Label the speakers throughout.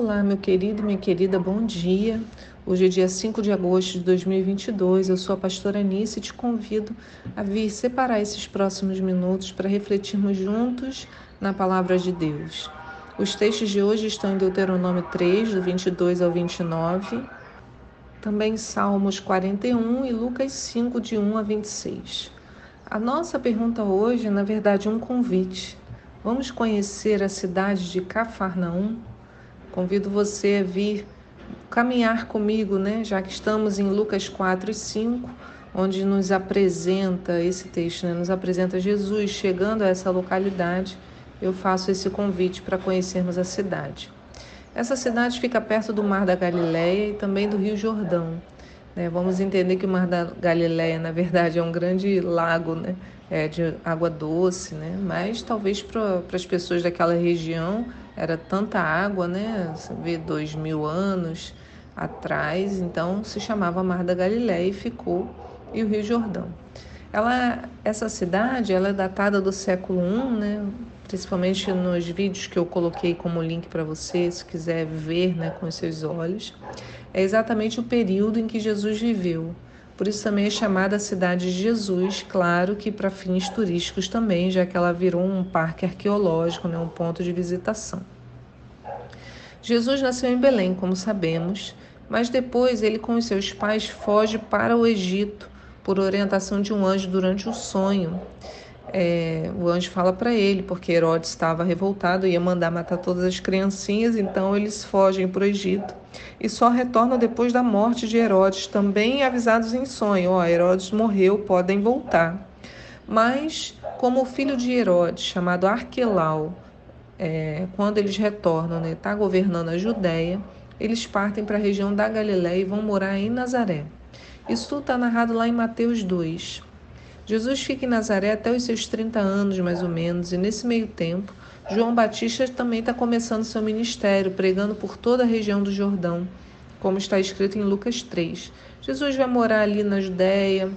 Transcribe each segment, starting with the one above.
Speaker 1: Olá, meu querido e minha querida, bom dia. Hoje é dia 5 de agosto de 2022. Eu sou a pastora Anice e te convido a vir separar esses próximos minutos para refletirmos juntos na palavra de Deus. Os textos de hoje estão em Deuteronômio 3, do 22 ao 29, também Salmos 41 e Lucas 5, de 1 a 26. A nossa pergunta hoje é, na verdade, um convite. Vamos conhecer a cidade de Cafarnaum? Convido você a vir caminhar comigo, né? Já que estamos em Lucas 4 e 5, onde nos apresenta esse texto, né? nos apresenta Jesus chegando a essa localidade. Eu faço esse convite para conhecermos a cidade. Essa cidade fica perto do Mar da Galileia e também do Rio Jordão. Né? Vamos entender que o Mar da Galileia, na verdade, é um grande lago, né? É de água doce, né? Mas talvez para as pessoas daquela região era tanta água, né? Você vê dois mil anos atrás, então se chamava Mar da Galileia e ficou e o Rio Jordão. Ela, essa cidade, ela é datada do século I, né? Principalmente nos vídeos que eu coloquei como link para você, se quiser ver, né, com seus olhos. É exatamente o período em que Jesus viveu. Por isso também é chamada cidade de Jesus, claro que para fins turísticos também, já que ela virou um parque arqueológico, né, um ponto de visitação. Jesus nasceu em Belém, como sabemos, mas depois ele com seus pais foge para o Egito por orientação de um anjo durante o sonho. É, o anjo fala para ele, porque Herodes estava revoltado ia mandar matar todas as criancinhas, então eles fogem para o Egito e só retornam depois da morte de Herodes, também avisados em sonho: ó, Herodes morreu, podem voltar. Mas, como o filho de Herodes, chamado Arquelau, é, quando eles retornam, está né, tá governando a Judéia, eles partem para a região da Galiléia e vão morar em Nazaré. Isso está narrado lá em Mateus 2. Jesus fica em Nazaré até os seus 30 anos, mais ou menos, e nesse meio tempo, João Batista também está começando seu ministério, pregando por toda a região do Jordão, como está escrito em Lucas 3. Jesus vai morar ali na Judéia,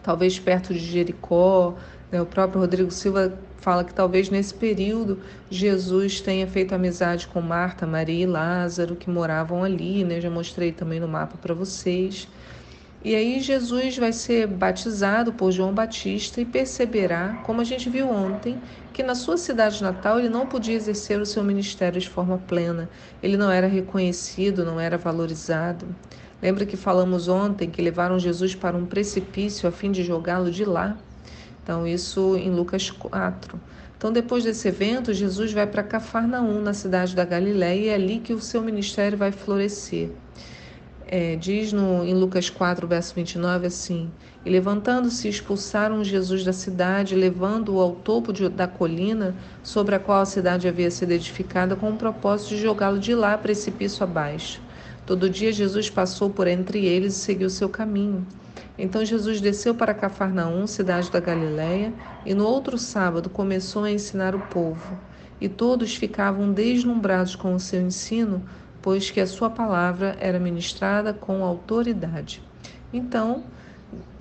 Speaker 1: talvez perto de Jericó. Né? O próprio Rodrigo Silva fala que talvez nesse período Jesus tenha feito amizade com Marta, Maria e Lázaro, que moravam ali. Né? Já mostrei também no mapa para vocês. E aí Jesus vai ser batizado por João Batista e perceberá, como a gente viu ontem, que na sua cidade natal ele não podia exercer o seu ministério de forma plena. Ele não era reconhecido, não era valorizado. Lembra que falamos ontem que levaram Jesus para um precipício a fim de jogá-lo de lá? Então, isso em Lucas 4. Então, depois desse evento, Jesus vai para Cafarnaum, na cidade da Galiléia, e é ali que o seu ministério vai florescer é, diz no, em Lucas 4, verso 29 assim: E levantando-se, expulsaram Jesus da cidade, levando-o ao topo de, da colina sobre a qual a cidade havia sido edificada, com o propósito de jogá-lo de lá precipício abaixo. Todo dia Jesus passou por entre eles e seguiu seu caminho. Então Jesus desceu para Cafarnaum, cidade da Galiléia, e no outro sábado começou a ensinar o povo. E todos ficavam deslumbrados com o seu ensino, pois que a sua palavra era ministrada com autoridade. Então,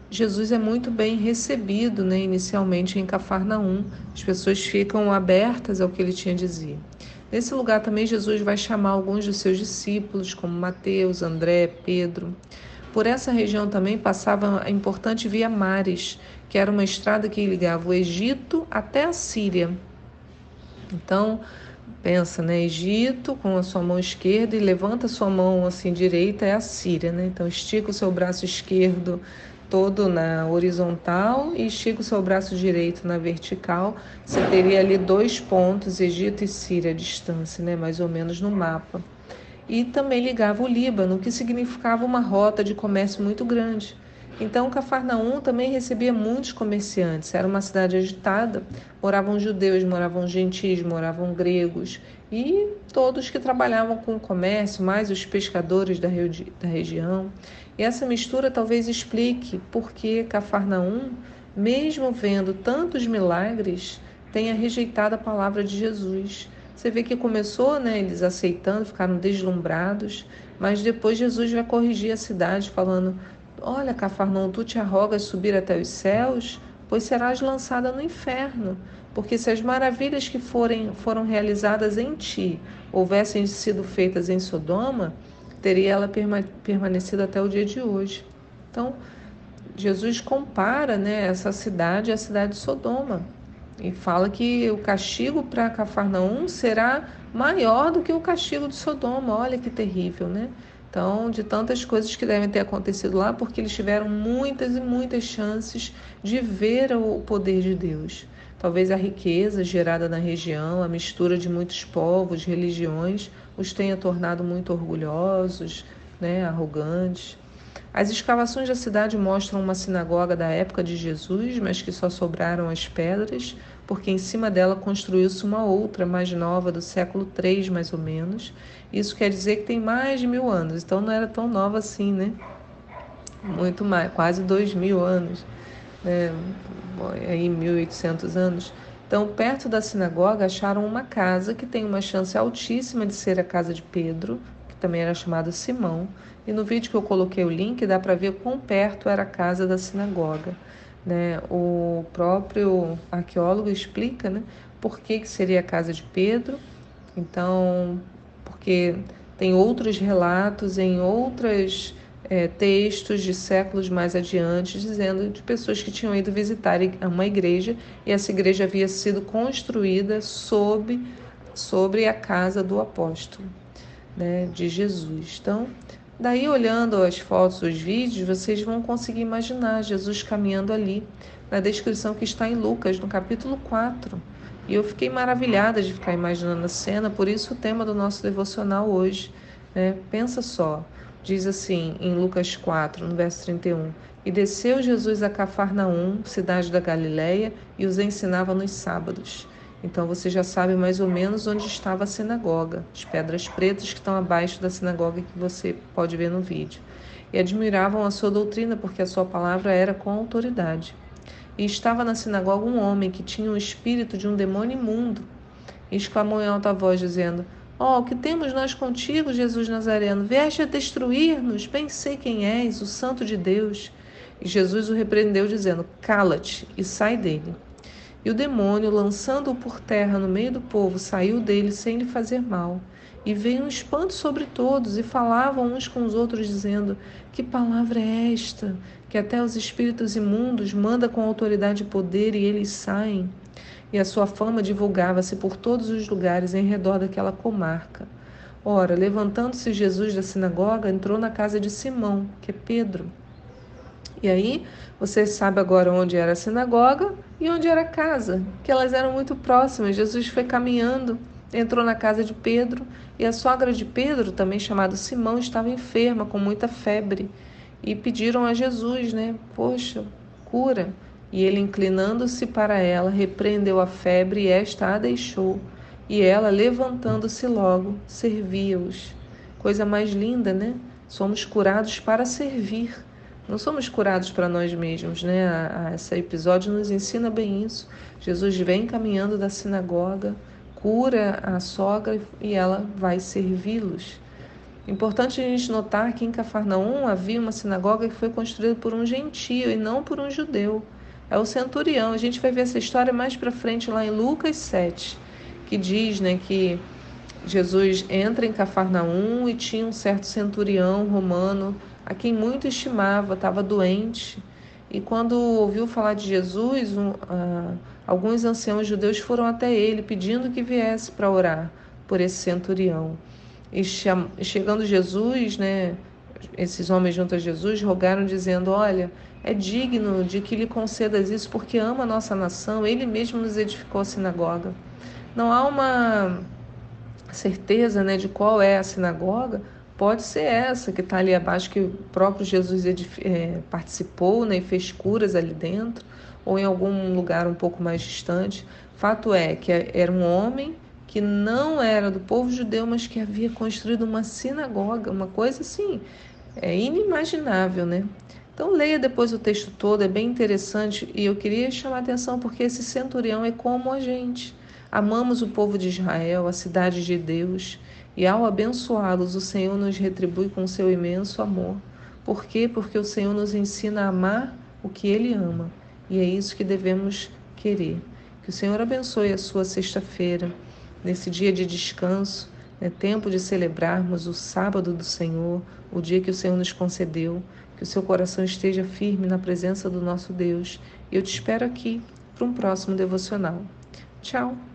Speaker 1: Jesus é muito bem recebido né, inicialmente em Cafarnaum. As pessoas ficam abertas ao que ele tinha a dizer. Nesse lugar também Jesus vai chamar alguns dos seus discípulos, como Mateus, André, Pedro. Por essa região também passava a importante Via Mares, que era uma estrada que ligava o Egito até a Síria. Então, Pensa, né? Egito com a sua mão esquerda e levanta a sua mão assim direita é a Síria, né? Então estica o seu braço esquerdo todo na horizontal e estica o seu braço direito na vertical. Você teria ali dois pontos, Egito e Síria, à distância, né? Mais ou menos no mapa. E também ligava o Líbano, que significava uma rota de comércio muito grande. Então, Cafarnaum também recebia muitos comerciantes. Era uma cidade agitada. Moravam judeus, moravam gentis, moravam gregos e todos que trabalhavam com o comércio, mais os pescadores da, regi da região. E essa mistura talvez explique por que Cafarnaum, mesmo vendo tantos milagres, tenha rejeitado a palavra de Jesus. Você vê que começou, né, eles aceitando, ficaram deslumbrados, mas depois Jesus vai corrigir a cidade, falando: Olha, Cafarnaum, tu te arrogas subir até os céus, pois serás lançada no inferno. Porque se as maravilhas que forem, foram realizadas em ti houvessem sido feitas em Sodoma, teria ela permanecido até o dia de hoje. Então, Jesus compara né, essa cidade à cidade de Sodoma e fala que o castigo para Cafarnaum será maior do que o castigo de Sodoma. Olha que terrível, né? Então, de tantas coisas que devem ter acontecido lá, porque eles tiveram muitas e muitas chances de ver o poder de Deus. Talvez a riqueza gerada na região, a mistura de muitos povos, religiões, os tenha tornado muito orgulhosos, né, arrogantes. As escavações da cidade mostram uma sinagoga da época de Jesus, mas que só sobraram as pedras, porque em cima dela construiu-se uma outra, mais nova, do século III, mais ou menos. Isso quer dizer que tem mais de mil anos, então não era tão nova assim, né? Muito mais, quase dois mil anos, né? aí 1.800 anos. Então, perto da sinagoga, acharam uma casa que tem uma chance altíssima de ser a casa de Pedro, que também era chamado Simão, e no vídeo que eu coloquei o link dá para ver quão perto era a casa da sinagoga. Né? O próprio arqueólogo explica né, por que, que seria a casa de Pedro. Então, porque tem outros relatos em outros é, textos de séculos mais adiante, dizendo de pessoas que tinham ido visitar uma igreja e essa igreja havia sido construída sob, sobre a casa do apóstolo né, de Jesus. Então, Daí, olhando as fotos, os vídeos, vocês vão conseguir imaginar Jesus caminhando ali, na descrição que está em Lucas, no capítulo 4. E eu fiquei maravilhada de ficar imaginando a cena, por isso o tema do nosso devocional hoje. Né? Pensa só, diz assim em Lucas 4, no verso 31. E desceu Jesus a Cafarnaum, cidade da Galiléia, e os ensinava nos sábados. Então você já sabe mais ou menos onde estava a sinagoga, as pedras pretas que estão abaixo da sinagoga que você pode ver no vídeo. E admiravam a sua doutrina porque a sua palavra era com autoridade. E estava na sinagoga um homem que tinha o espírito de um demônio imundo. E exclamou em alta voz, dizendo: oh, que temos nós contigo, Jesus Nazareno? Vieste a destruir-nos? Bem sei quem és, o Santo de Deus. E Jesus o repreendeu, dizendo: Cala-te e sai dele. E o demônio, lançando-o por terra no meio do povo, saiu dele sem lhe fazer mal. E veio um espanto sobre todos, e falavam uns com os outros, dizendo: Que palavra é esta? Que até os espíritos imundos manda com autoridade e poder, e eles saem. E a sua fama divulgava-se por todos os lugares em redor daquela comarca. Ora, levantando-se Jesus da sinagoga, entrou na casa de Simão, que é Pedro e aí você sabe agora onde era a sinagoga e onde era a casa, que elas eram muito próximas. Jesus foi caminhando, entrou na casa de Pedro e a sogra de Pedro, também chamada Simão, estava enferma com muita febre e pediram a Jesus, né? Poxa, cura. E ele, inclinando-se para ela, repreendeu a febre e esta a deixou. E ela, levantando-se logo, servia-os. Coisa mais linda, né? Somos curados para servir. Não somos curados para nós mesmos, né? Esse episódio nos ensina bem isso. Jesus vem caminhando da sinagoga, cura a sogra e ela vai servi-los. Importante a gente notar que em Cafarnaum havia uma sinagoga que foi construída por um gentio e não por um judeu. É o centurião. A gente vai ver essa história mais para frente lá em Lucas 7, que diz, né, que Jesus entra em Cafarnaum e tinha um certo centurião romano a quem muito estimava, estava doente. E quando ouviu falar de Jesus, um, uh, alguns anciãos judeus foram até ele pedindo que viesse para orar por esse centurião. E chegando Jesus, né, esses homens junto a Jesus rogaram dizendo: Olha, é digno de que lhe concedas isso porque ama a nossa nação, ele mesmo nos edificou a sinagoga. Não há uma certeza né, de qual é a sinagoga, Pode ser essa que está ali abaixo, que o próprio Jesus é, participou né, e fez curas ali dentro, ou em algum lugar um pouco mais distante. Fato é que era um homem que não era do povo judeu, mas que havia construído uma sinagoga, uma coisa assim, é inimaginável, né? Então leia depois o texto todo, é bem interessante e eu queria chamar a atenção porque esse centurião é como a gente. Amamos o povo de Israel, a cidade de Deus, e ao abençoá-los, o Senhor nos retribui com seu imenso amor. Por quê? Porque o Senhor nos ensina a amar o que Ele ama. E é isso que devemos querer. Que o Senhor abençoe a sua sexta-feira, nesse dia de descanso, é tempo de celebrarmos o sábado do Senhor, o dia que o Senhor nos concedeu. Que o seu coração esteja firme na presença do nosso Deus. E eu te espero aqui para um próximo devocional. Tchau!